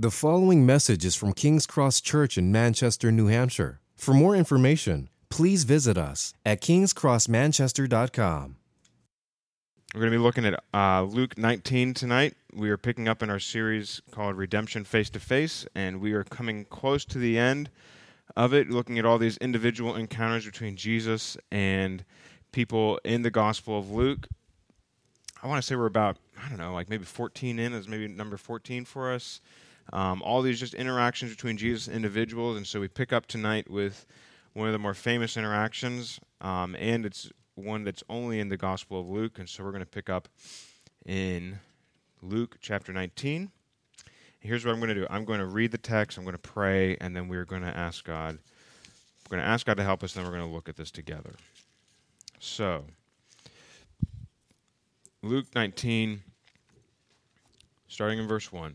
The following message is from King's Cross Church in Manchester, New Hampshire. For more information, please visit us at kingscrossmanchester.com. We're going to be looking at uh, Luke 19 tonight. We are picking up in our series called Redemption Face to Face, and we are coming close to the end of it, looking at all these individual encounters between Jesus and people in the Gospel of Luke. I want to say we're about, I don't know, like maybe 14 in, is maybe number 14 for us. Um, all these just interactions between Jesus and individuals, and so we pick up tonight with one of the more famous interactions, um, and it's one that's only in the Gospel of Luke, and so we're going to pick up in Luke chapter 19. Here's what I'm going to do I'm going to read the text, I'm going to pray, and then we're going to ask God. We're going to ask God to help us, and then we're going to look at this together. So, Luke 19, starting in verse 1.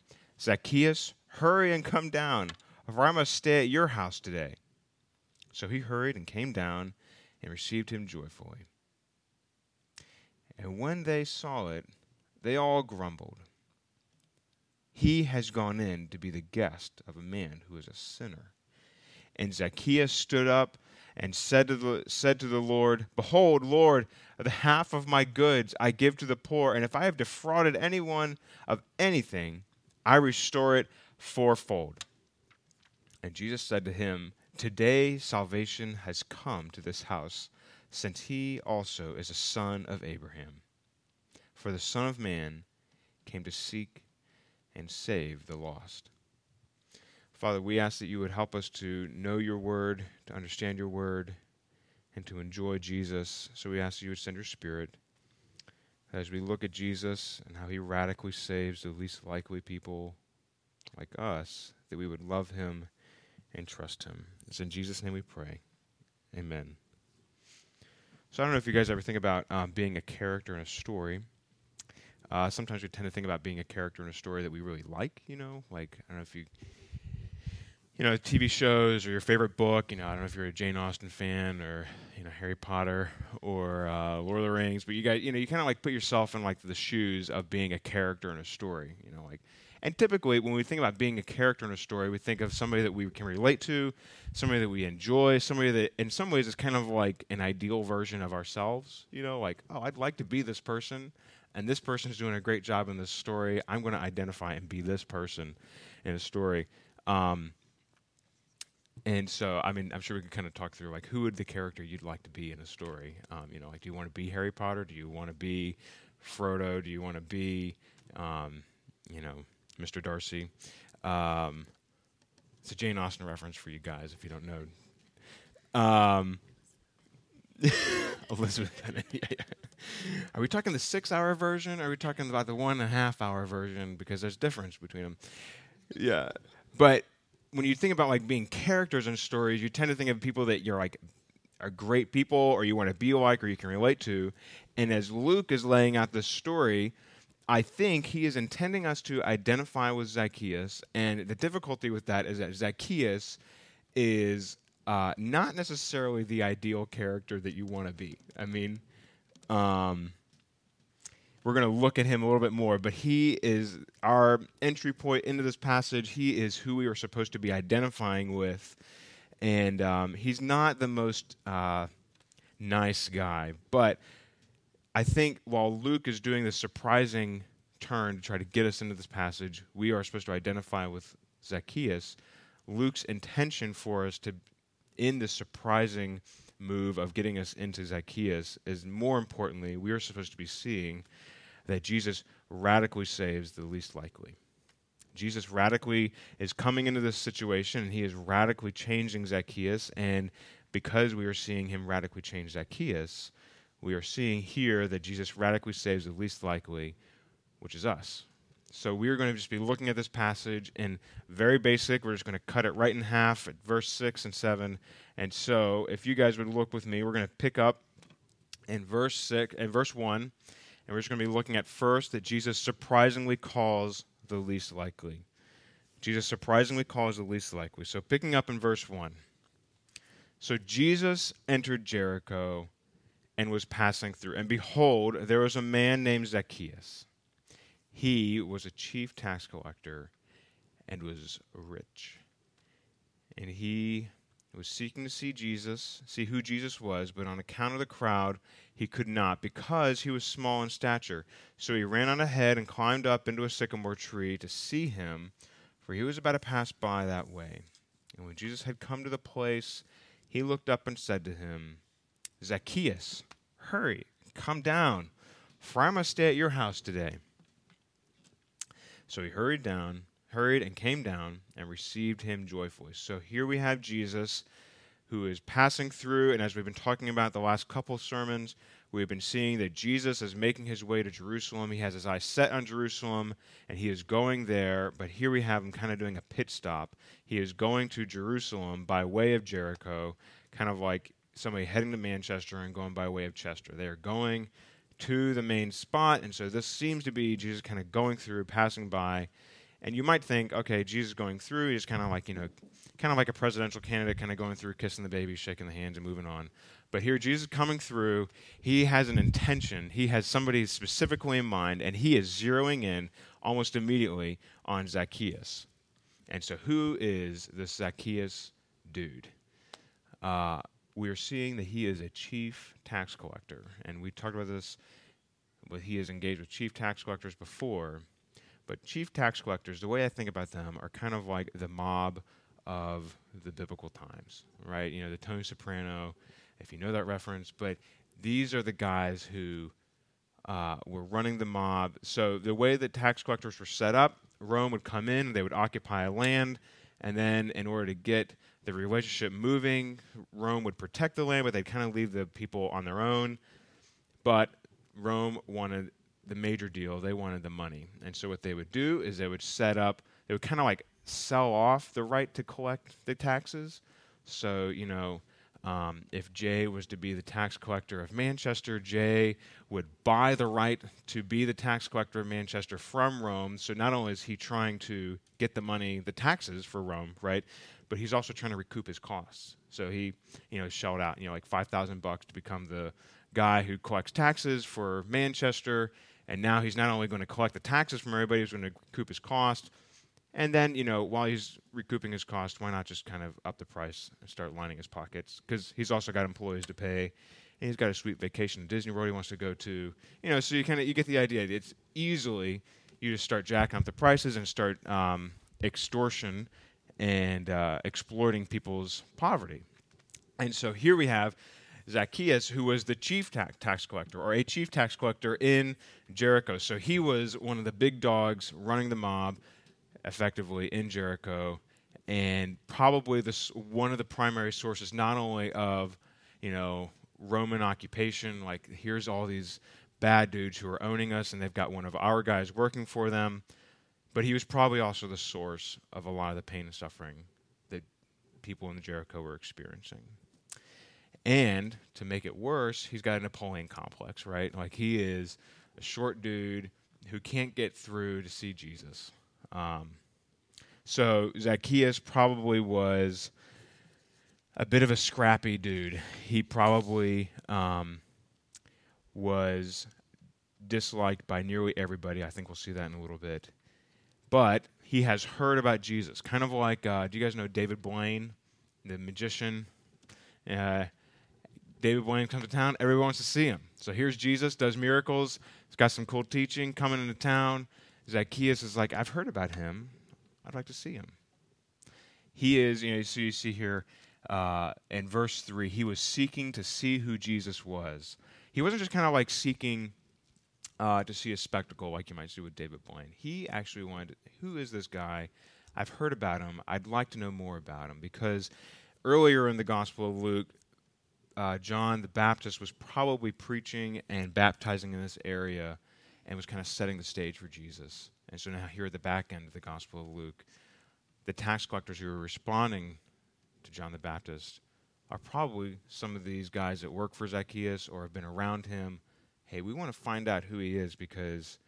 Zacchaeus, hurry and come down, for I must stay at your house today. So he hurried and came down and received him joyfully. And when they saw it, they all grumbled. He has gone in to be the guest of a man who is a sinner. And Zacchaeus stood up and said to the, said to the Lord, Behold, Lord, the half of my goods I give to the poor, and if I have defrauded anyone of anything, I restore it fourfold. And Jesus said to him, Today salvation has come to this house, since he also is a son of Abraham. For the Son of Man came to seek and save the lost. Father, we ask that you would help us to know your word, to understand your word, and to enjoy Jesus. So we ask that you would send your spirit as we look at Jesus and how he radically saves the least likely people like us, that we would love him and trust him. It's in Jesus' name we pray. Amen. So I don't know if you guys ever think about um, being a character in a story. Uh, sometimes we tend to think about being a character in a story that we really like, you know, like I don't know if you, you know, TV shows or your favorite book. You know, I don't know if you're a Jane Austen fan or you know Harry Potter or uh, Lord of the Rings, but you guys, you know, you kind of like put yourself in like the shoes of being a character in a story. You know, like and typically, when we think about being a character in a story, we think of somebody that we can relate to, somebody that we enjoy, somebody that, in some ways, is kind of like an ideal version of ourselves. You know, like, oh, I'd like to be this person, and this person is doing a great job in this story. I'm going to identify and be this person in a story. Um, and so, I mean, I'm sure we could kind of talk through like who would the character you'd like to be in a story. Um, you know, like do you want to be Harry Potter? Do you want to be Frodo? Do you want to be, um, you know, Mr. Darcy. Um, it's a Jane Austen reference for you guys if you don't know. Um, Elizabeth Bennet. Yeah, yeah. Are we talking the six-hour version? Or are we talking about the one and a half-hour version? Because there's difference between them. Yeah, but when you think about like being characters in stories, you tend to think of people that you're like are great people, or you want to be like, or you can relate to. And as Luke is laying out this story, I think he is intending us to identify with Zacchaeus, and the difficulty with that is that Zacchaeus is uh, not necessarily the ideal character that you want to be. I mean, um, we're going to look at him a little bit more, but he is our entry point into this passage. He is who we are supposed to be identifying with, and um, he's not the most uh, nice guy, but I think while Luke is doing this surprising turn to try to get us into this passage, we are supposed to identify with Zacchaeus. Luke's intention for us to, in this surprising move of getting us into Zacchaeus, is more importantly, we are supposed to be seeing that Jesus radically saves the least likely. Jesus radically is coming into this situation and he is radically changing Zacchaeus. And because we are seeing him radically change Zacchaeus, we are seeing here that Jesus radically saves the least likely, which is us. So we're going to just be looking at this passage in very basic. We're just going to cut it right in half at verse 6 and 7. And so if you guys would look with me, we're going to pick up in verse 6 and verse 1. And we're just going to be looking at first that Jesus surprisingly calls the least likely. Jesus surprisingly calls the least likely. So picking up in verse 1. So Jesus entered Jericho and was passing through. And behold, there was a man named Zacchaeus. He was a chief tax collector and was rich. And he was seeking to see Jesus, see who Jesus was, but on account of the crowd, he could not because he was small in stature. So he ran on ahead and climbed up into a sycamore tree to see him, for he was about to pass by that way. And when Jesus had come to the place, he looked up and said to him, Zacchaeus, hurry, come down, for I must stay at your house today. So he hurried down, hurried and came down and received him joyfully. So here we have Jesus who is passing through, and as we've been talking about the last couple sermons, we've been seeing that Jesus is making his way to Jerusalem. He has his eyes set on Jerusalem, and he is going there. But here we have him kind of doing a pit stop. He is going to Jerusalem by way of Jericho, kind of like somebody heading to Manchester and going by way of Chester. They are going to the main spot, and so this seems to be Jesus kind of going through, passing by. And you might think, okay, Jesus going through, he's kind of like, you know, kind of like a presidential candidate, kind of going through, kissing the baby, shaking the hands, and moving on. But here, Jesus coming through, he has an intention. He has somebody specifically in mind, and he is zeroing in almost immediately on Zacchaeus. And so, who is this Zacchaeus dude? Uh, we are seeing that he is a chief tax collector. And we talked about this, but he has engaged with chief tax collectors before. But chief tax collectors, the way I think about them, are kind of like the mob of the biblical times, right? You know, the Tony Soprano, if you know that reference. But these are the guys who uh, were running the mob. So the way that tax collectors were set up, Rome would come in, they would occupy a land, and then in order to get the relationship moving. Rome would protect the land, but they'd kind of leave the people on their own. But Rome wanted the major deal. They wanted the money. And so what they would do is they would set up, they would kind of like sell off the right to collect the taxes. So, you know, um, if Jay was to be the tax collector of Manchester, Jay would buy the right to be the tax collector of Manchester from Rome. So not only is he trying to get the money, the taxes for Rome, right, but he's also trying to recoup his costs. So he, you know, shelled out, you know, like five thousand bucks to become the guy who collects taxes for Manchester, and now he's not only going to collect the taxes from everybody, he's going to recoup his cost. And then, you know, while he's recouping his cost, why not just kind of up the price and start lining his pockets? Because he's also got employees to pay, and he's got a sweet vacation to Disney World he wants to go to. You know, so you kind of you get the idea. It's easily you just start jacking up the prices and start um, extortion and uh, exploiting people's poverty. And so here we have Zacchaeus, who was the chief ta- tax collector or a chief tax collector in Jericho. So he was one of the big dogs running the mob effectively in Jericho and probably this one of the primary sources not only of you know Roman occupation like here's all these bad dudes who are owning us and they've got one of our guys working for them but he was probably also the source of a lot of the pain and suffering that people in Jericho were experiencing. And to make it worse, he's got a Napoleon complex, right? Like he is a short dude who can't get through to see Jesus. Um, so Zacchaeus probably was a bit of a scrappy dude. He probably um, was disliked by nearly everybody. I think we'll see that in a little bit but he has heard about Jesus. Kind of like, uh, do you guys know David Blaine, the magician? Uh, David Blaine comes to town, everyone wants to see him. So here's Jesus, does miracles, he's got some cool teaching coming into town. Zacchaeus is like, I've heard about him, I'd like to see him. He is, you know, so you see here uh, in verse 3, he was seeking to see who Jesus was. He wasn't just kind of like seeking uh, to see a spectacle like you might see with David Blaine. He actually wanted, who is this guy? I've heard about him. I'd like to know more about him because earlier in the Gospel of Luke, uh, John the Baptist was probably preaching and baptizing in this area and was kind of setting the stage for Jesus. And so now, here at the back end of the Gospel of Luke, the tax collectors who are responding to John the Baptist are probably some of these guys that work for Zacchaeus or have been around him. Hey, we want to find out who he is because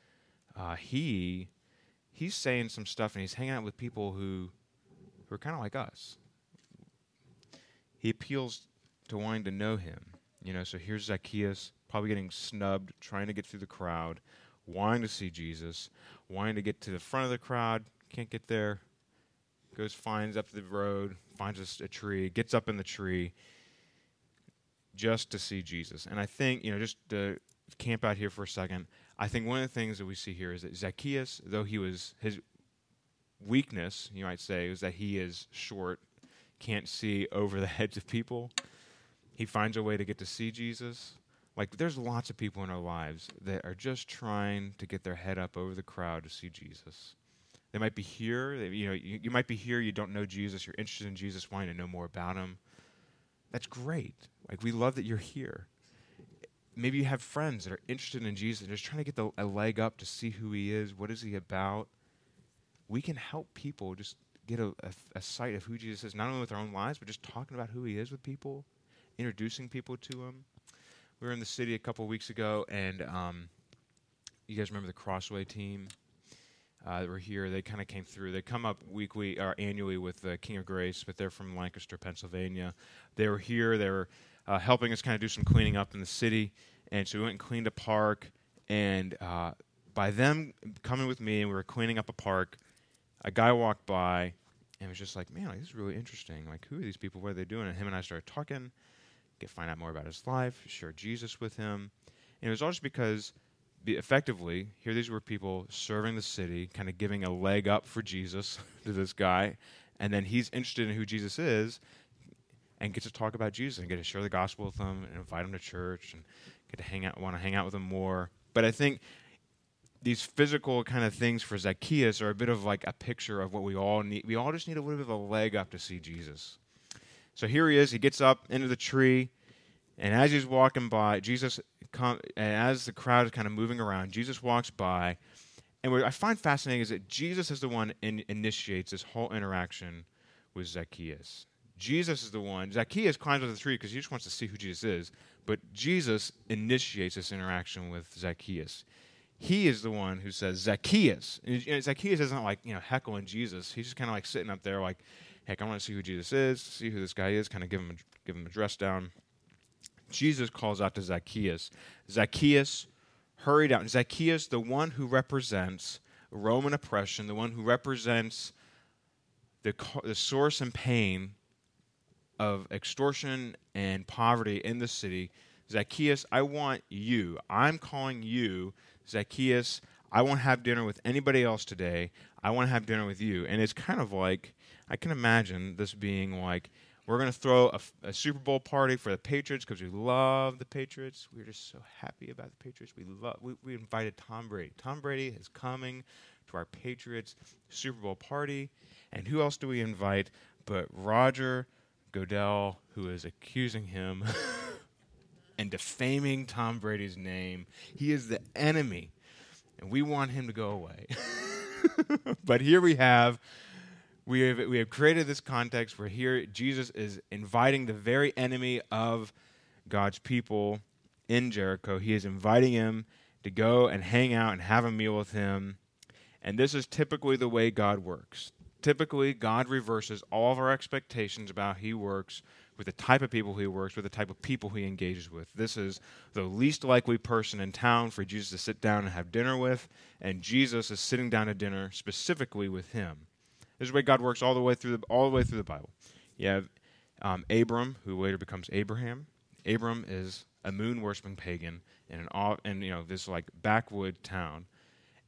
uh, he he's saying some stuff and he's hanging out with people who who are kind of like us. He appeals to wanting to know him. You know, so here's Zacchaeus, probably getting snubbed, trying to get through the crowd, wanting to see Jesus, wanting to get to the front of the crowd, can't get there. Goes, finds up the road, finds a, a tree, gets up in the tree just to see Jesus. And I think, you know, just to camp out here for a second, I think one of the things that we see here is that Zacchaeus, though he was, his weakness, you might say, is that he is short, can't see over the heads of people. He finds a way to get to see Jesus. Like, there's lots of people in our lives that are just trying to get their head up over the crowd to see Jesus. They might be here. They, you know, you, you might be here. You don't know Jesus. You're interested in Jesus, wanting to know more about him. That's great. Like, we love that you're here. Maybe you have friends that are interested in Jesus and just trying to get the, a leg up to see who he is. What is he about? We can help people just get a, a, a sight of who Jesus is, not only with our own lives, but just talking about who he is with people introducing people to him. We were in the city a couple weeks ago, and um, you guys remember the Crossway team uh, that were here? They kind of came through. They come up weekly or annually with the King of Grace, but they're from Lancaster, Pennsylvania. They were here. They were uh, helping us kind of do some cleaning up in the city, and so we went and cleaned a park. And uh, by them coming with me, and we were cleaning up a park, a guy walked by and was just like, "Man, like, this is really interesting. Like, who are these people? What are they doing?" And him and I started talking get find out more about his life, share Jesus with him. And it was all just because effectively, here these were people serving the city, kind of giving a leg up for Jesus to this guy, and then he's interested in who Jesus is and gets to talk about Jesus and get to share the gospel with them and invite them to church and get to hang out, want to hang out with them more. But I think these physical kind of things for Zacchaeus are a bit of like a picture of what we all need. We all just need a little bit of a leg up to see Jesus. So here he is. He gets up into the tree, and as he's walking by, Jesus, as the crowd is kind of moving around, Jesus walks by. And what I find fascinating is that Jesus is the one in- initiates this whole interaction with Zacchaeus. Jesus is the one. Zacchaeus climbs up the tree because he just wants to see who Jesus is, but Jesus initiates this interaction with Zacchaeus. He is the one who says Zacchaeus. And Zacchaeus isn't like you know heckling Jesus. He's just kind of like sitting up there, like heck, I want to see who Jesus is, see who this guy is, kind of give him a, give him a dress down. Jesus calls out to Zacchaeus, Zacchaeus, hurry down. Zacchaeus, the one who represents Roman oppression, the one who represents the, the source and pain of extortion and poverty in the city. Zacchaeus, I want you. I'm calling you, Zacchaeus. I won't have dinner with anybody else today. I want to have dinner with you. And it's kind of like I can imagine this being like, we're going to throw a, a, Super Bowl party for the Patriots because we love the Patriots. We're just so happy about the Patriots. We love. We, we invited Tom Brady. Tom Brady is coming to our Patriots Super Bowl party, and who else do we invite but Roger Goodell, who is accusing him and defaming Tom Brady's name. He is the enemy, and we want him to go away. but here we have we have, we have created this context where here Jesus is inviting the very enemy of God's people in Jericho. He is inviting him to go and hang out and have a meal with him. And this is typically the way God works. Typically, God reverses all of our expectations about He works with the type of people He works with, the type of people He engages with. This is the least likely person in town for Jesus to sit down and have dinner with, and Jesus is sitting down to dinner specifically with Him. This is the way God works all the way through the, all the way through the Bible. You have um, Abram, who later becomes Abraham. Abram is a moon worshiping pagan in an off, in you know this like backwood town,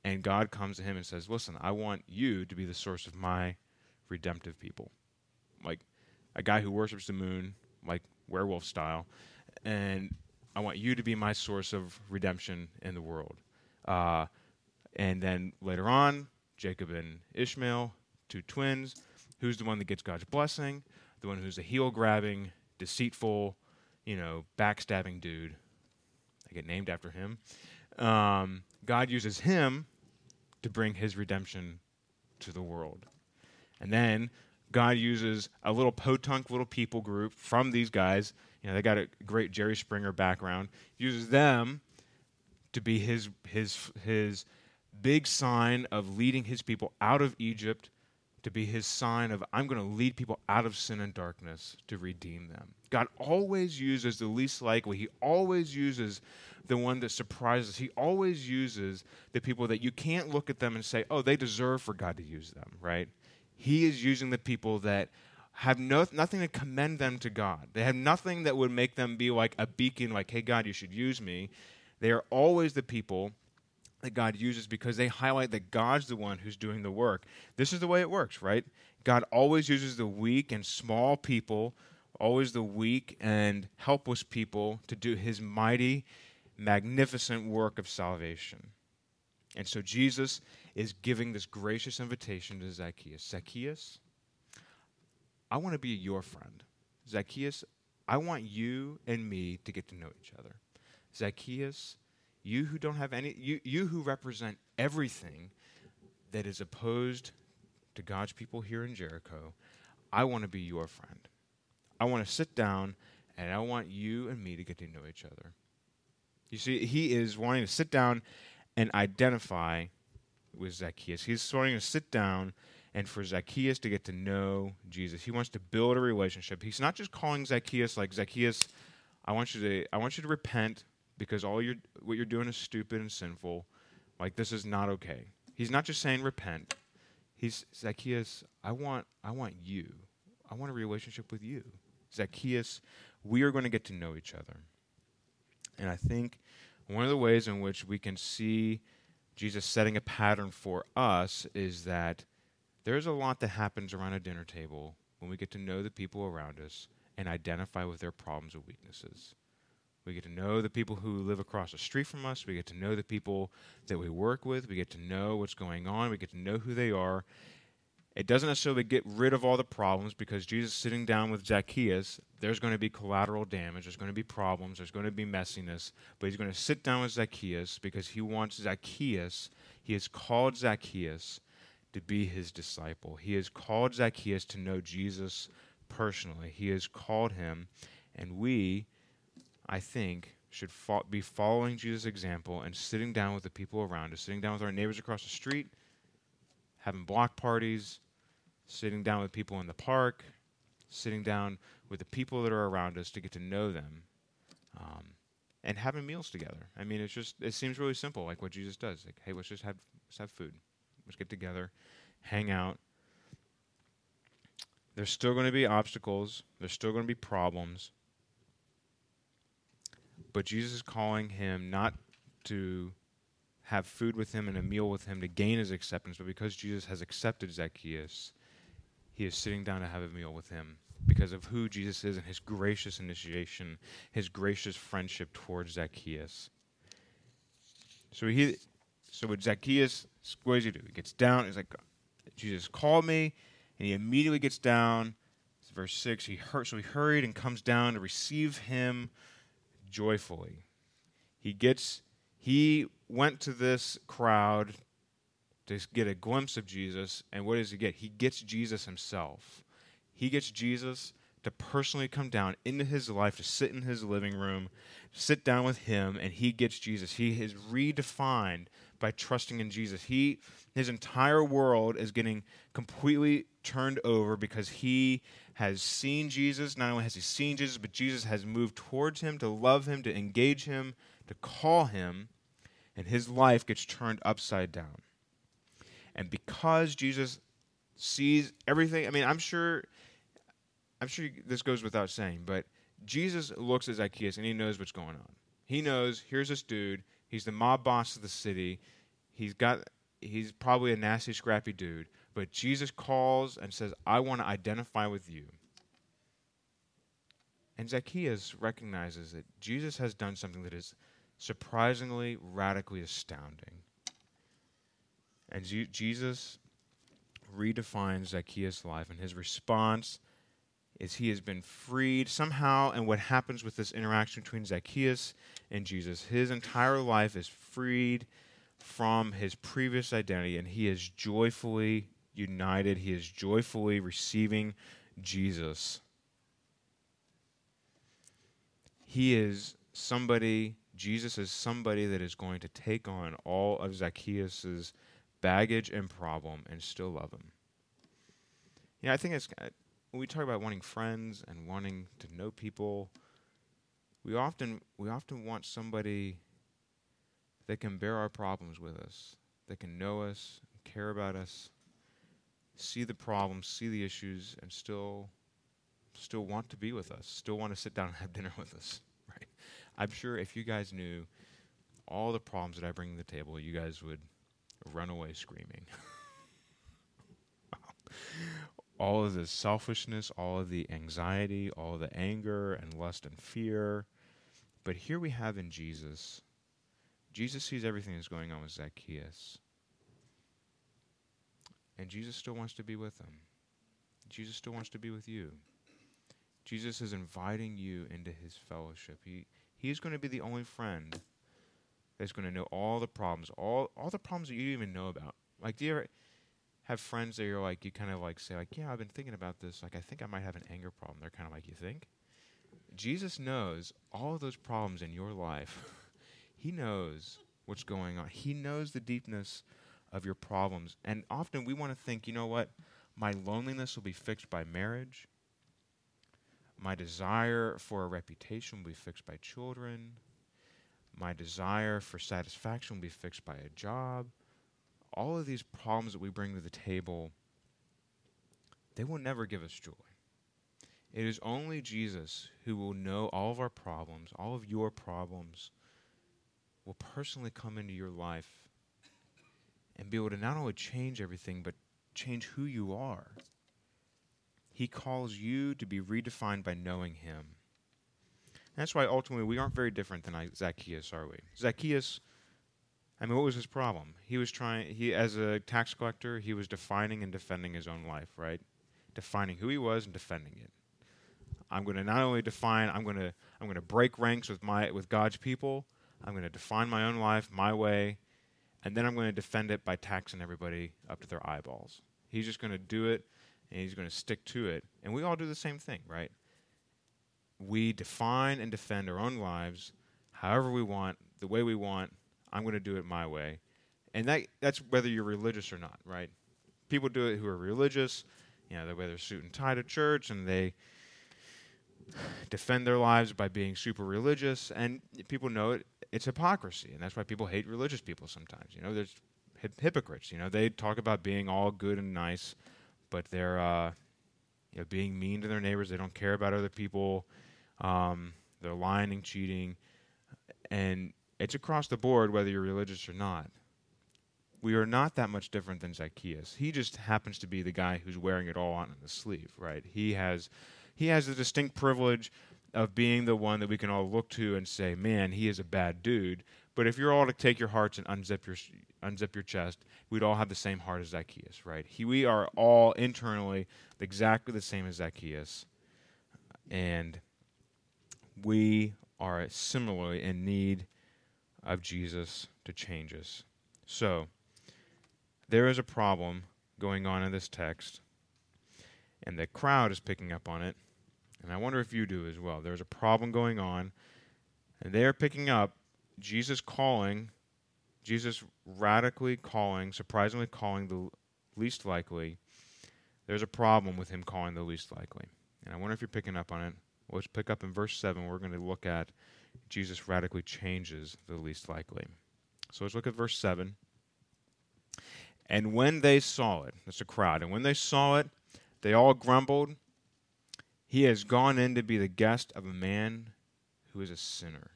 and God comes to him and says, "Listen, I want you to be the source of my redemptive people, like a guy who worships the moon, like werewolf style, and I want you to be my source of redemption in the world." Uh, and then later on, Jacob and Ishmael two twins. Who's the one that gets God's blessing? The one who's a heel grabbing, deceitful, you know, backstabbing dude. I get named after him. Um, God uses him to bring his redemption to the world. And then God uses a little potunk little people group from these guys. You know, they got a great Jerry Springer background. Uses them to be his his his big sign of leading his people out of Egypt to be his sign of I'm going to lead people out of sin and darkness to redeem them. God always uses the least likely. He always uses the one that surprises. He always uses the people that you can't look at them and say, "Oh, they deserve for God to use them," right? He is using the people that have no, nothing to commend them to God. They have nothing that would make them be like a beacon, like, hey, God, you should use me. They are always the people that God uses because they highlight that God's the one who's doing the work. This is the way it works, right? God always uses the weak and small people, always the weak and helpless people to do his mighty, magnificent work of salvation. And so Jesus is giving this gracious invitation to Zacchaeus Zacchaeus, I want to be your friend. Zacchaeus, I want you and me to get to know each other. Zacchaeus, you who don't have any, you, you who represent everything that is opposed to God's people here in Jericho, I want to be your friend. I want to sit down and I want you and me to get to know each other. You see, he is wanting to sit down and identify with Zacchaeus. He's wanting to sit down and for Zacchaeus to get to know Jesus. He wants to build a relationship. He's not just calling Zacchaeus like Zacchaeus, I want you to I want you to repent because all you're what you're doing is stupid and sinful. Like this is not okay. He's not just saying repent. He's Zacchaeus, I want I want you. I want a relationship with you. Zacchaeus, we are going to get to know each other. And I think one of the ways in which we can see Jesus setting a pattern for us is that there's a lot that happens around a dinner table when we get to know the people around us and identify with their problems and weaknesses. We get to know the people who live across the street from us. We get to know the people that we work with. We get to know what's going on. We get to know who they are. It doesn't necessarily get rid of all the problems because Jesus sitting down with Zacchaeus, there's going to be collateral damage, there's going to be problems, there's going to be messiness, but he's going to sit down with Zacchaeus because he wants Zacchaeus, he has called Zacchaeus to be his disciple. He has called Zacchaeus to know Jesus personally. He has called him, and we, I think, should fo- be following Jesus' example and sitting down with the people around us, sitting down with our neighbors across the street, having block parties, sitting down with people in the park, sitting down with the people that are around us to get to know them, um, and having meals together. I mean, it's just it seems really simple, like what Jesus does. Like, hey, let's just have let's have food, let's get together, hang out. There's still going to be obstacles. There's still going to be problems. But Jesus is calling him not to have food with him and a meal with him to gain his acceptance, but because Jesus has accepted Zacchaeus, he is sitting down to have a meal with him because of who Jesus is and his gracious initiation, his gracious friendship towards Zacchaeus. So he, so with Zacchaeus, what does he do? He gets down. He's like, Jesus called me, and he immediately gets down. It's verse six. He hurt, so he hurried and comes down to receive him joyfully. He gets. He went to this crowd to get a glimpse of Jesus. And what does he get? He gets Jesus himself. He gets Jesus to personally come down into his life, to sit in his living room, sit down with him, and he gets Jesus. He is redefined by trusting in Jesus. He his entire world is getting completely turned over because he has seen Jesus. Not only has he seen Jesus, but Jesus has moved towards him to love him, to engage him, to call him, and his life gets turned upside down. And because Jesus sees everything, I mean, I'm sure, I'm sure this goes without saying, but Jesus looks at Zacchaeus and he knows what's going on. He knows here's this dude. He's the mob boss of the city. He's got, he's probably a nasty, scrappy dude. But Jesus calls and says, "I want to identify with you." And Zacchaeus recognizes that Jesus has done something that is surprisingly, radically astounding. And Jesus redefines Zacchaeus' life, and his response is he has been freed somehow. And what happens with this interaction between Zacchaeus and Jesus? His entire life is freed from his previous identity and he is joyfully united. He is joyfully receiving Jesus. He is somebody, Jesus is somebody that is going to take on all of Zacchaeus' baggage and problem and still love him. You know, I think it's uh, when we talk about wanting friends and wanting to know people, we often we often want somebody that can bear our problems with us, that can know us, care about us, see the problems, see the issues, and still still want to be with us, still want to sit down and have dinner with us. Right? I'm sure if you guys knew all the problems that I bring to the table, you guys would run away screaming. all of the selfishness, all of the anxiety, all the anger and lust and fear. But here we have in Jesus, Jesus sees everything that's going on with Zacchaeus. And Jesus still wants to be with him. Jesus still wants to be with you. Jesus is inviting you into his fellowship. He he's going to be the only friend that's going to know all the problems, all all the problems that you even know about. Like do you ever have friends that you're like you kind of like say like, "Yeah, I've been thinking about this. Like I think I might have an anger problem." They're kind of like, "You think?" Jesus knows all of those problems in your life. he knows what's going on. He knows the deepness of your problems. And often we want to think, you know what? My loneliness will be fixed by marriage. My desire for a reputation will be fixed by children. My desire for satisfaction will be fixed by a job. All of these problems that we bring to the table, they will never give us joy. It is only Jesus who will know all of our problems, all of your problems, will personally come into your life and be able to not only change everything, but change who you are. He calls you to be redefined by knowing Him. That's why ultimately we aren't very different than Zacchaeus, are we? Zacchaeus, I mean, what was his problem? He was trying, he, as a tax collector, he was defining and defending his own life, right? Defining who he was and defending it. I'm going to not only define, I'm going to, I'm going to break ranks with my, with God's people. I'm going to define my own life my way, and then I'm going to defend it by taxing everybody up to their eyeballs. He's just going to do it, and he's going to stick to it. And we all do the same thing, right? We define and defend our own lives however we want, the way we want. I'm going to do it my way. And that, that's whether you're religious or not, right? People do it who are religious. You know, they wear their suit and tie to church, and they defend their lives by being super religious. And people know it it's hypocrisy, and that's why people hate religious people sometimes. You know, there's hypocrites. You know, they talk about being all good and nice, but they're uh, you know being mean to their neighbors. They don't care about other people. Um, they're lying and cheating, and it's across the board whether you're religious or not. We are not that much different than Zacchaeus. He just happens to be the guy who's wearing it all on his sleeve, right? He has he has the distinct privilege of being the one that we can all look to and say, man, he is a bad dude. But if you're all to take your hearts and unzip your unzip your chest, we'd all have the same heart as Zacchaeus, right? He, we are all internally exactly the same as Zacchaeus, and we are similarly in need of Jesus to change us. So there is a problem going on in this text, and the crowd is picking up on it. And I wonder if you do as well. There's a problem going on, and they are picking up Jesus calling, Jesus radically calling, surprisingly calling the least likely. There's a problem with him calling the least likely. And I wonder if you're picking up on it. let's pick up in verse 7. We're going to look at Jesus radically changes the least likely. So let's look at verse 7. And when they saw it, that's a crowd, and when they saw it, they all grumbled he has gone in to be the guest of a man who is a sinner.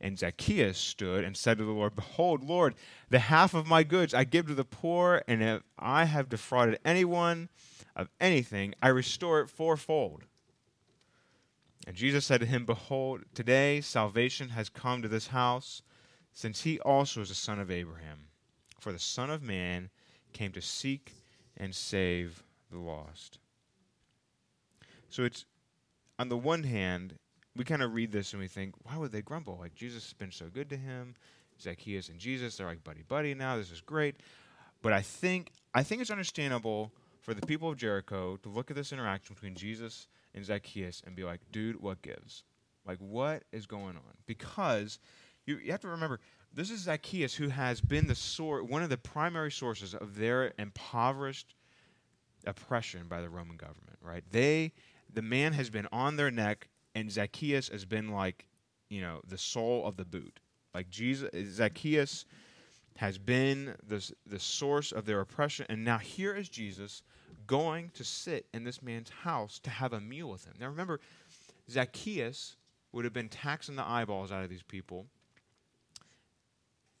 And Zacchaeus stood and said to the Lord, Behold, Lord, the half of my goods I give to the poor, and if I have defrauded anyone of anything, I restore it fourfold. And Jesus said to him, Behold, today salvation has come to this house, since he also is a son of Abraham. For the Son of Man came to seek and save the lost. So it's on the one hand, we kind of read this and we think, why would they grumble? Like Jesus has been so good to him. Zacchaeus and Jesus. They're like buddy buddy now. This is great. But I think I think it's understandable for the people of Jericho to look at this interaction between Jesus and Zacchaeus and be like, dude, what gives? Like, what is going on? Because you, you have to remember, this is Zacchaeus who has been the source, one of the primary sources of their impoverished oppression by the Roman government, right? They, the man has been on their neck, and Zacchaeus has been like, you know, the sole of the boot. Like Jesus, Zacchaeus has been the, the source of their oppression, and now here is Jesus going to sit in this man's house to have a meal with him. Now remember, Zacchaeus would have been taxing the eyeballs out of these people,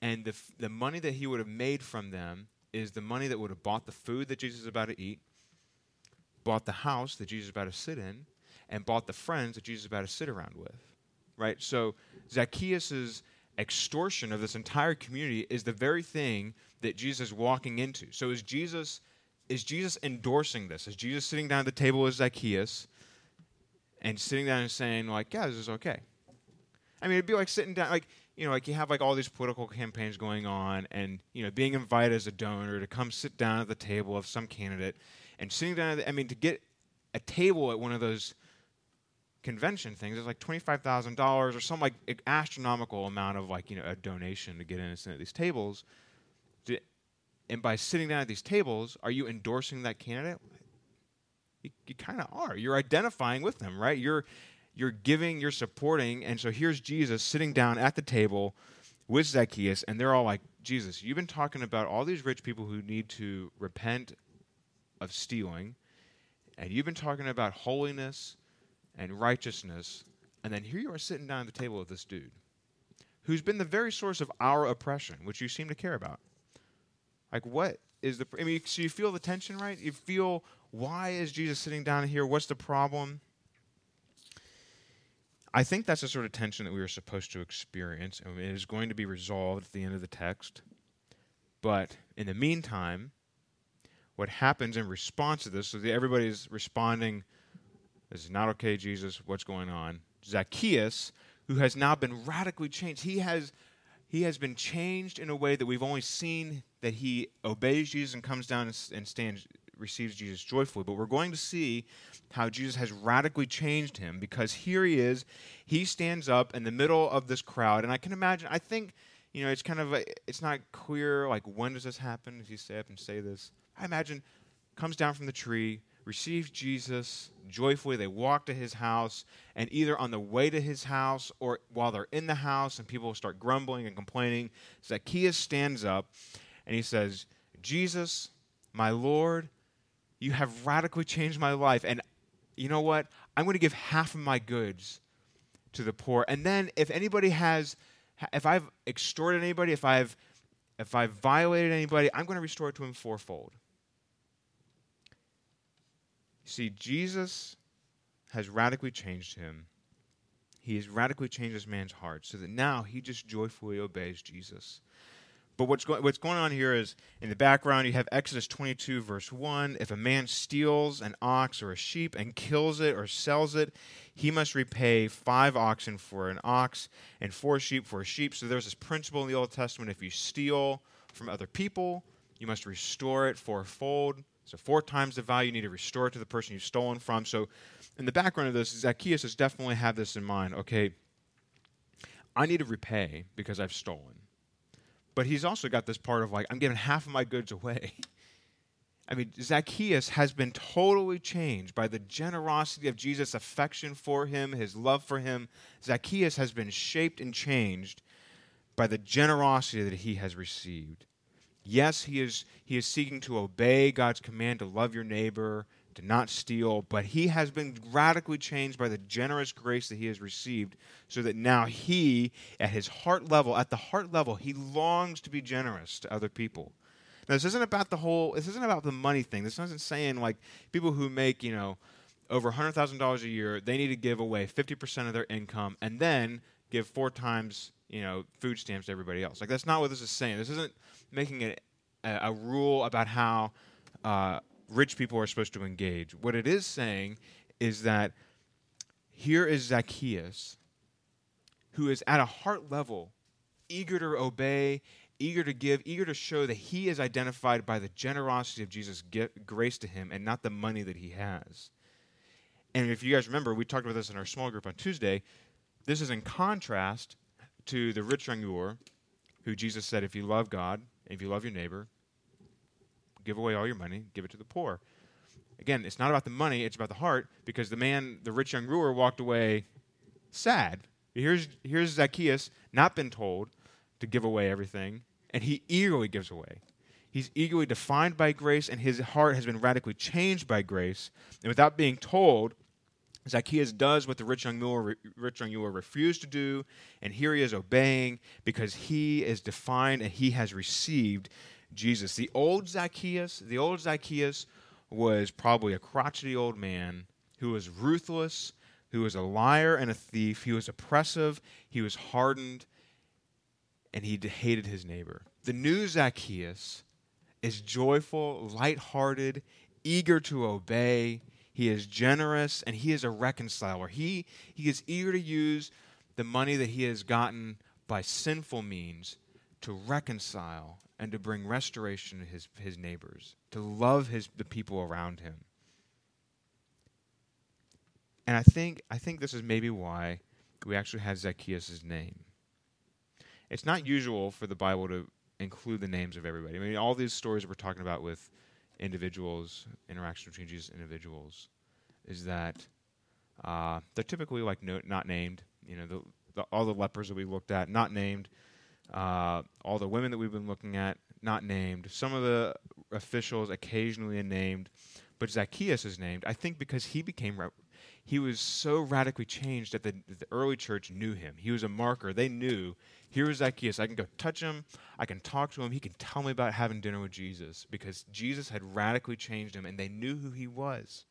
and the, the money that he would have made from them is the money that would have bought the food that Jesus is about to eat, bought the house that Jesus is about to sit in, and bought the friends that Jesus is about to sit around with. Right? So Zacchaeus's extortion of this entire community is the very thing that Jesus is walking into. So is Jesus is Jesus endorsing this? Is Jesus sitting down at the table with Zacchaeus and sitting down and saying like, "Yeah, this is okay"? I mean, it'd be like sitting down like you know, like you have like all these political campaigns going on, and you know, being invited as a donor to come sit down at the table of some candidate, and sitting down. The, I mean, to get a table at one of those convention things is like twenty five thousand dollars or some like astronomical amount of like you know a donation to get in and sit at these tables. And by sitting down at these tables, are you endorsing that candidate? You, you kind of are. You're identifying with them, right? You're you're giving, you're supporting. And so here's Jesus sitting down at the table with Zacchaeus, and they're all like, Jesus, you've been talking about all these rich people who need to repent of stealing, and you've been talking about holiness and righteousness, and then here you are sitting down at the table with this dude who's been the very source of our oppression, which you seem to care about. Like, what is the. I mean, so you feel the tension, right? You feel why is Jesus sitting down here? What's the problem? I think that's the sort of tension that we are supposed to experience, and it is going to be resolved at the end of the text. But in the meantime, what happens in response to this, so everybody's responding, this is not okay, Jesus, what's going on? Zacchaeus, who has now been radically changed, he has he has been changed in a way that we've only seen that he obeys Jesus and comes down and, and stands receives Jesus joyfully. But we're going to see how Jesus has radically changed him because here he is. He stands up in the middle of this crowd. And I can imagine, I think, you know, it's kind of, a, it's not clear, like, when does this happen? Does he stay up and say this? I imagine comes down from the tree, receives Jesus joyfully. They walk to his house, and either on the way to his house or while they're in the house and people start grumbling and complaining, Zacchaeus stands up and he says, Jesus, my Lord, you have radically changed my life. And you know what? I'm going to give half of my goods to the poor. And then if anybody has, if I've extorted anybody, if I've, if I've violated anybody, I'm going to restore it to him fourfold. See, Jesus has radically changed him. He has radically changed this man's heart so that now he just joyfully obeys Jesus. But what's, go- what's going on here is in the background, you have Exodus 22, verse 1. If a man steals an ox or a sheep and kills it or sells it, he must repay five oxen for an ox and four sheep for a sheep. So there's this principle in the Old Testament if you steal from other people, you must restore it fourfold. So, four times the value, you need to restore it to the person you've stolen from. So, in the background of this, Zacchaeus has definitely had this in mind. Okay, I need to repay because I've stolen. But he's also got this part of like, I'm giving half of my goods away. I mean, Zacchaeus has been totally changed by the generosity of Jesus' affection for him, his love for him. Zacchaeus has been shaped and changed by the generosity that he has received. Yes, he is, he is seeking to obey God's command to love your neighbor to not steal, but he has been radically changed by the generous grace that he has received, so that now he, at his heart level, at the heart level, he longs to be generous to other people. Now, this isn't about the whole, this isn't about the money thing. This isn't saying like people who make, you know, over $100,000 a year, they need to give away 50% of their income and then give four times, you know, food stamps to everybody else. Like, that's not what this is saying. This isn't making it a, a rule about how uh, rich people are supposed to engage. What it is saying is that here is Zacchaeus, who is at a heart level eager to obey, eager to give, eager to show that he is identified by the generosity of Jesus' grace to him and not the money that he has. And if you guys remember, we talked about this in our small group on Tuesday. This is in contrast to the rich young ruler, who Jesus said, if you love God, if you love your neighbor, give away all your money, give it to the poor. Again, it's not about the money, it's about the heart, because the man, the rich young ruler, walked away sad. Here's, here's Zacchaeus, not been told to give away everything, and he eagerly gives away. He's eagerly defined by grace, and his heart has been radically changed by grace. And without being told, Zacchaeus does what the rich young ruler, rich young ruler refused to do, and here he is obeying because he is defined and he has received Jesus. The old Zacchaeus, the old Zacchaeus was probably a crotchety old man who was ruthless, who was a liar and a thief. He was oppressive, he was hardened, and he hated his neighbor. The new Zacchaeus is joyful, light-hearted, eager to obey. He is generous and he is a reconciler. He, he is eager to use the money that he has gotten by sinful means to reconcile and to bring restoration to his, his neighbors, to love his, the people around him. And I think, I think this is maybe why we actually have Zacchaeus' name. It's not usual for the Bible to include the names of everybody. I mean, all these stories we're talking about with individuals, interaction between Jesus individuals, is that uh, they're typically like no, not named. You know, the, the, all the lepers that we looked at, not named. Uh, all the women that we've been looking at, not named. Some of the officials occasionally named, but Zacchaeus is named. I think because he became re- he was so radically changed that the, the early church knew him. He was a marker. They knew here is Zacchaeus. I can go touch him. I can talk to him. He can tell me about having dinner with Jesus because Jesus had radically changed him, and they knew who he was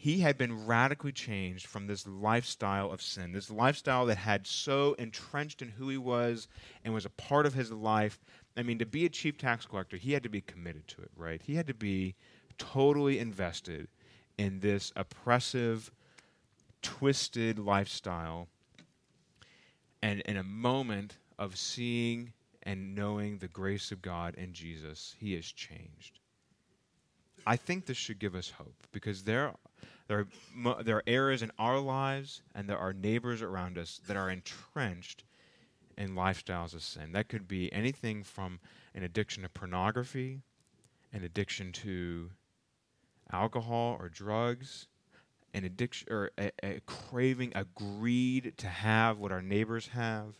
he had been radically changed from this lifestyle of sin, this lifestyle that had so entrenched in who he was and was a part of his life. I mean, to be a chief tax collector, he had to be committed to it, right? He had to be totally invested in this oppressive, twisted lifestyle. And in a moment of seeing and knowing the grace of God in Jesus, he has changed. I think this should give us hope because there there are, there are areas in our lives and there are neighbors around us that are entrenched in lifestyles of sin. That could be anything from an addiction to pornography, an addiction to alcohol or drugs, an addiction or a, a craving, a greed to have what our neighbors have,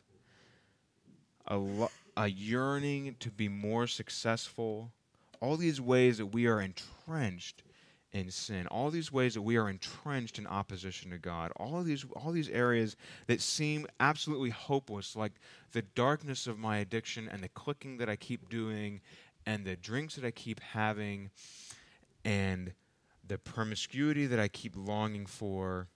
a, lo- a yearning to be more successful. All these ways that we are entrenched in sin, all these ways that we are entrenched in opposition to God, all these all these areas that seem absolutely hopeless, like the darkness of my addiction and the clicking that I keep doing and the drinks that I keep having and the promiscuity that I keep longing for,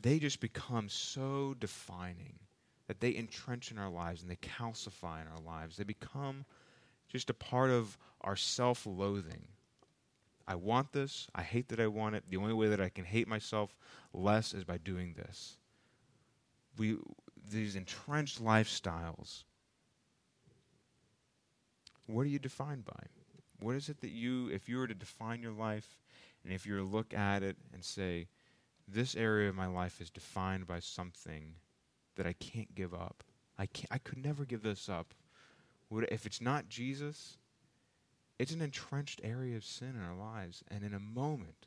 they just become so defining that they entrench in our lives and they calcify in our lives. They become just a part of our self loathing I want this. I hate that I want it. The only way that I can hate myself less is by doing this. We, these entrenched lifestyles. What are you defined by? What is it that you, if you were to define your life, and if you look at it and say, this area of my life is defined by something that I can't give up. I can't, I could never give this up. Would, if it's not Jesus, it's an entrenched area of sin in our lives. And in a moment,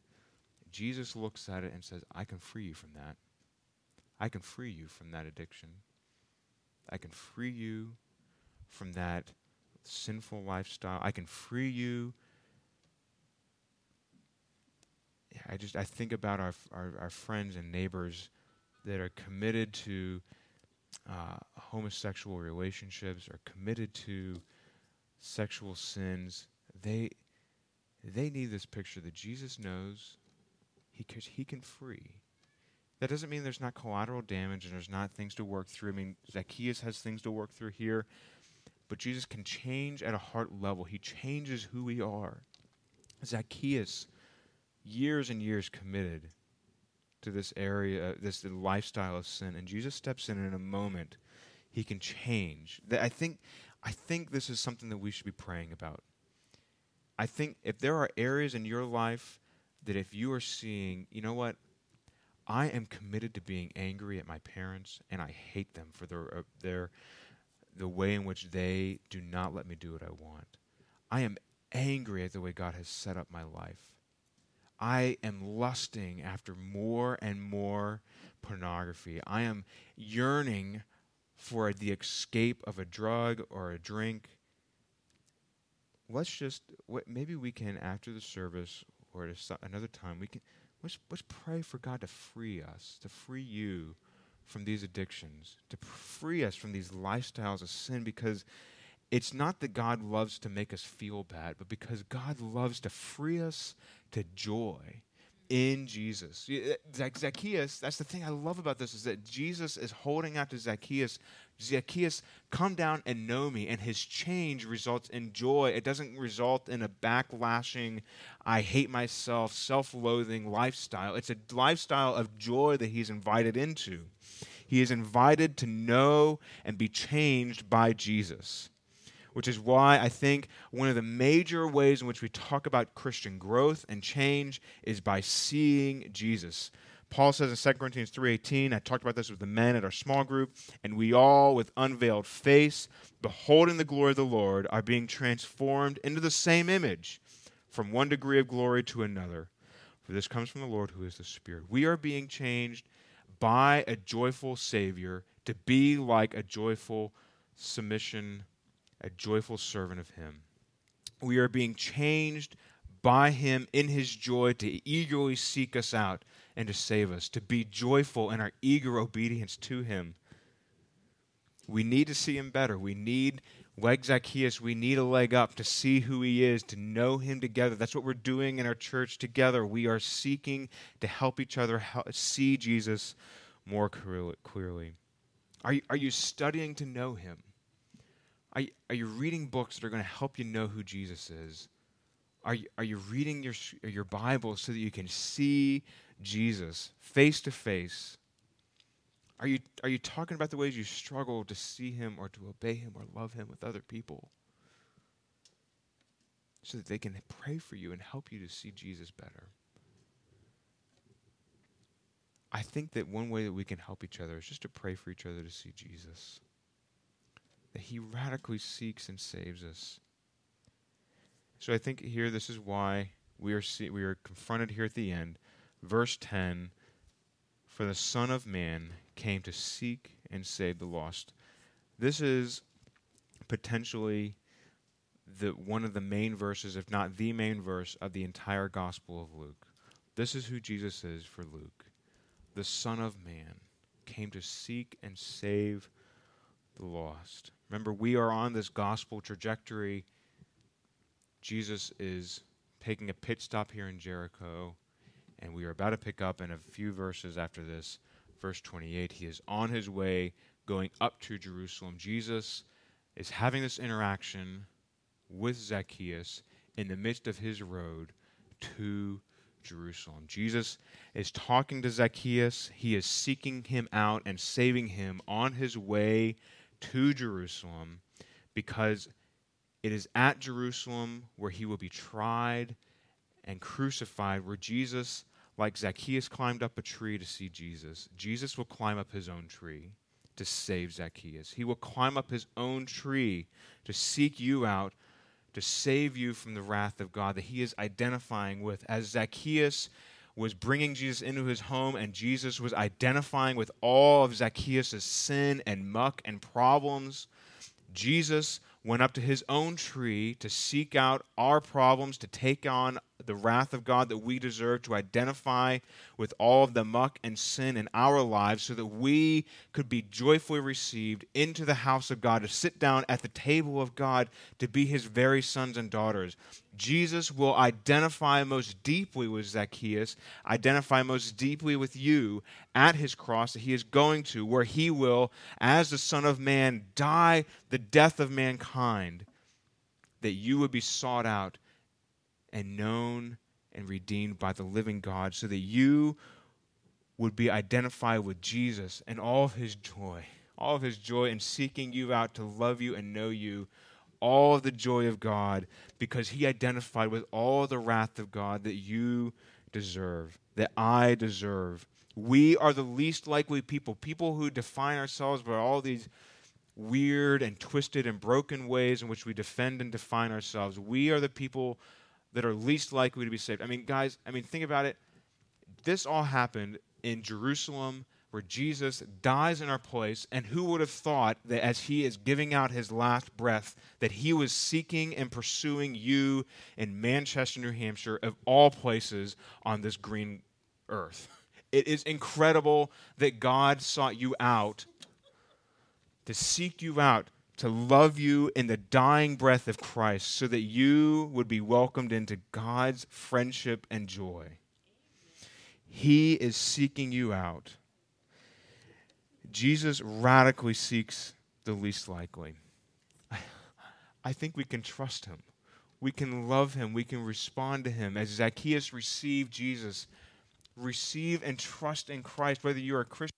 Jesus looks at it and says, I can free you from that. I can free you from that addiction. I can free you from that sinful lifestyle. I can free you. I just I think about our our, our friends and neighbors that are committed to uh, homosexual relationships, are committed to sexual sins, they they need this picture that Jesus knows he can, he can free. That doesn't mean there's not collateral damage and there's not things to work through. I mean, Zacchaeus has things to work through here, but Jesus can change at a heart level. He changes who we are. Zacchaeus, years and years committed to this area, this lifestyle of sin, and Jesus steps in and in a moment. He can change. I think, I think this is something that we should be praying about. I think if there are areas in your life that if you are seeing, you know what, I am committed to being angry at my parents, and I hate them for their, uh, their the way in which they do not let me do what I want. I am angry at the way God has set up my life. I am lusting after more and more pornography. I am yearning for the escape of a drug or a drink. Let's just maybe we can after the service or at another time we can let's let's pray for God to free us, to free you from these addictions, to free us from these lifestyles of sin because it's not that God loves to make us feel bad, but because God loves to free us to joy in Jesus. Zacchaeus, that's the thing I love about this is that Jesus is holding out to Zacchaeus, Zacchaeus, come down and know me. And his change results in joy. It doesn't result in a backlashing, I hate myself, self loathing lifestyle. It's a lifestyle of joy that he's invited into. He is invited to know and be changed by Jesus which is why I think one of the major ways in which we talk about Christian growth and change is by seeing Jesus. Paul says in 2 Corinthians 3:18, I talked about this with the men at our small group, and we all with unveiled face, beholding the glory of the Lord, are being transformed into the same image from one degree of glory to another. For this comes from the Lord who is the Spirit. We are being changed by a joyful Savior to be like a joyful submission a joyful servant of Him. We are being changed by Him in His joy to eagerly seek us out and to save us, to be joyful in our eager obedience to Him. We need to see Him better. We need, like Zacchaeus, we need a leg up to see who He is, to know Him together. That's what we're doing in our church together. We are seeking to help each other see Jesus more clearly. Are you, are you studying to know Him? Are you, are you reading books that are going to help you know who Jesus is? Are you, are you reading your, your Bible so that you can see Jesus face to face? Are you, are you talking about the ways you struggle to see him or to obey him or love him with other people? So that they can pray for you and help you to see Jesus better. I think that one way that we can help each other is just to pray for each other to see Jesus that he radically seeks and saves us. So I think here this is why we are see, we are confronted here at the end. Verse 10 For the Son of Man came to seek and save the lost. This is potentially the one of the main verses, if not the main verse, of the entire Gospel of Luke. This is who Jesus is for Luke. The Son of Man came to seek and save the lost. Remember, we are on this gospel trajectory. Jesus is taking a pit stop here in Jericho, and we are about to pick up in a few verses after this. Verse 28, he is on his way going up to Jerusalem. Jesus is having this interaction with Zacchaeus in the midst of his road to Jerusalem. Jesus is talking to Zacchaeus. He is seeking him out and saving him on his way to Jerusalem because it is at Jerusalem where he will be tried and crucified, where Jesus, like Zacchaeus, climbed up a tree to see Jesus. Jesus will climb up his own tree to save Zacchaeus. He will climb up his own tree to seek you out, to save you from the wrath of God that he is identifying with. As Zacchaeus was bringing Jesus into his home, and Jesus was identifying with all of Zacchaeus' sin and muck and problems. Jesus went up to his own tree to seek out our problems, to take on the wrath of God that we deserve, to identify with all of the muck and sin in our lives so that we could be joyfully received into the house of God, to sit down at the table of God, to be his very sons and daughters. Jesus will identify most deeply with Zacchaeus, identify most deeply with you at his cross that he is going to, where he will, as the Son of Man, die the death of mankind, that you would be sought out and known and redeemed by the living God, so that you would be identified with Jesus and all of his joy, all of his joy in seeking you out to love you and know you, all of the joy of God, because he identified with all the wrath of God that you deserve, that I deserve. We are the least likely people, people who define ourselves by all these weird and twisted and broken ways in which we defend and define ourselves. We are the people that are least likely to be saved. I mean, guys, I mean, think about it. This all happened in Jerusalem where Jesus dies in our place, and who would have thought that as he is giving out his last breath, that he was seeking and pursuing you in Manchester, New Hampshire, of all places on this green earth? It is incredible that God sought you out to seek you out, to love you in the dying breath of Christ, so that you would be welcomed into God's friendship and joy. He is seeking you out. Jesus radically seeks the least likely. I think we can trust him. We can love him. We can respond to him. As Zacchaeus received Jesus, receive and trust in Christ, whether you're a Christian.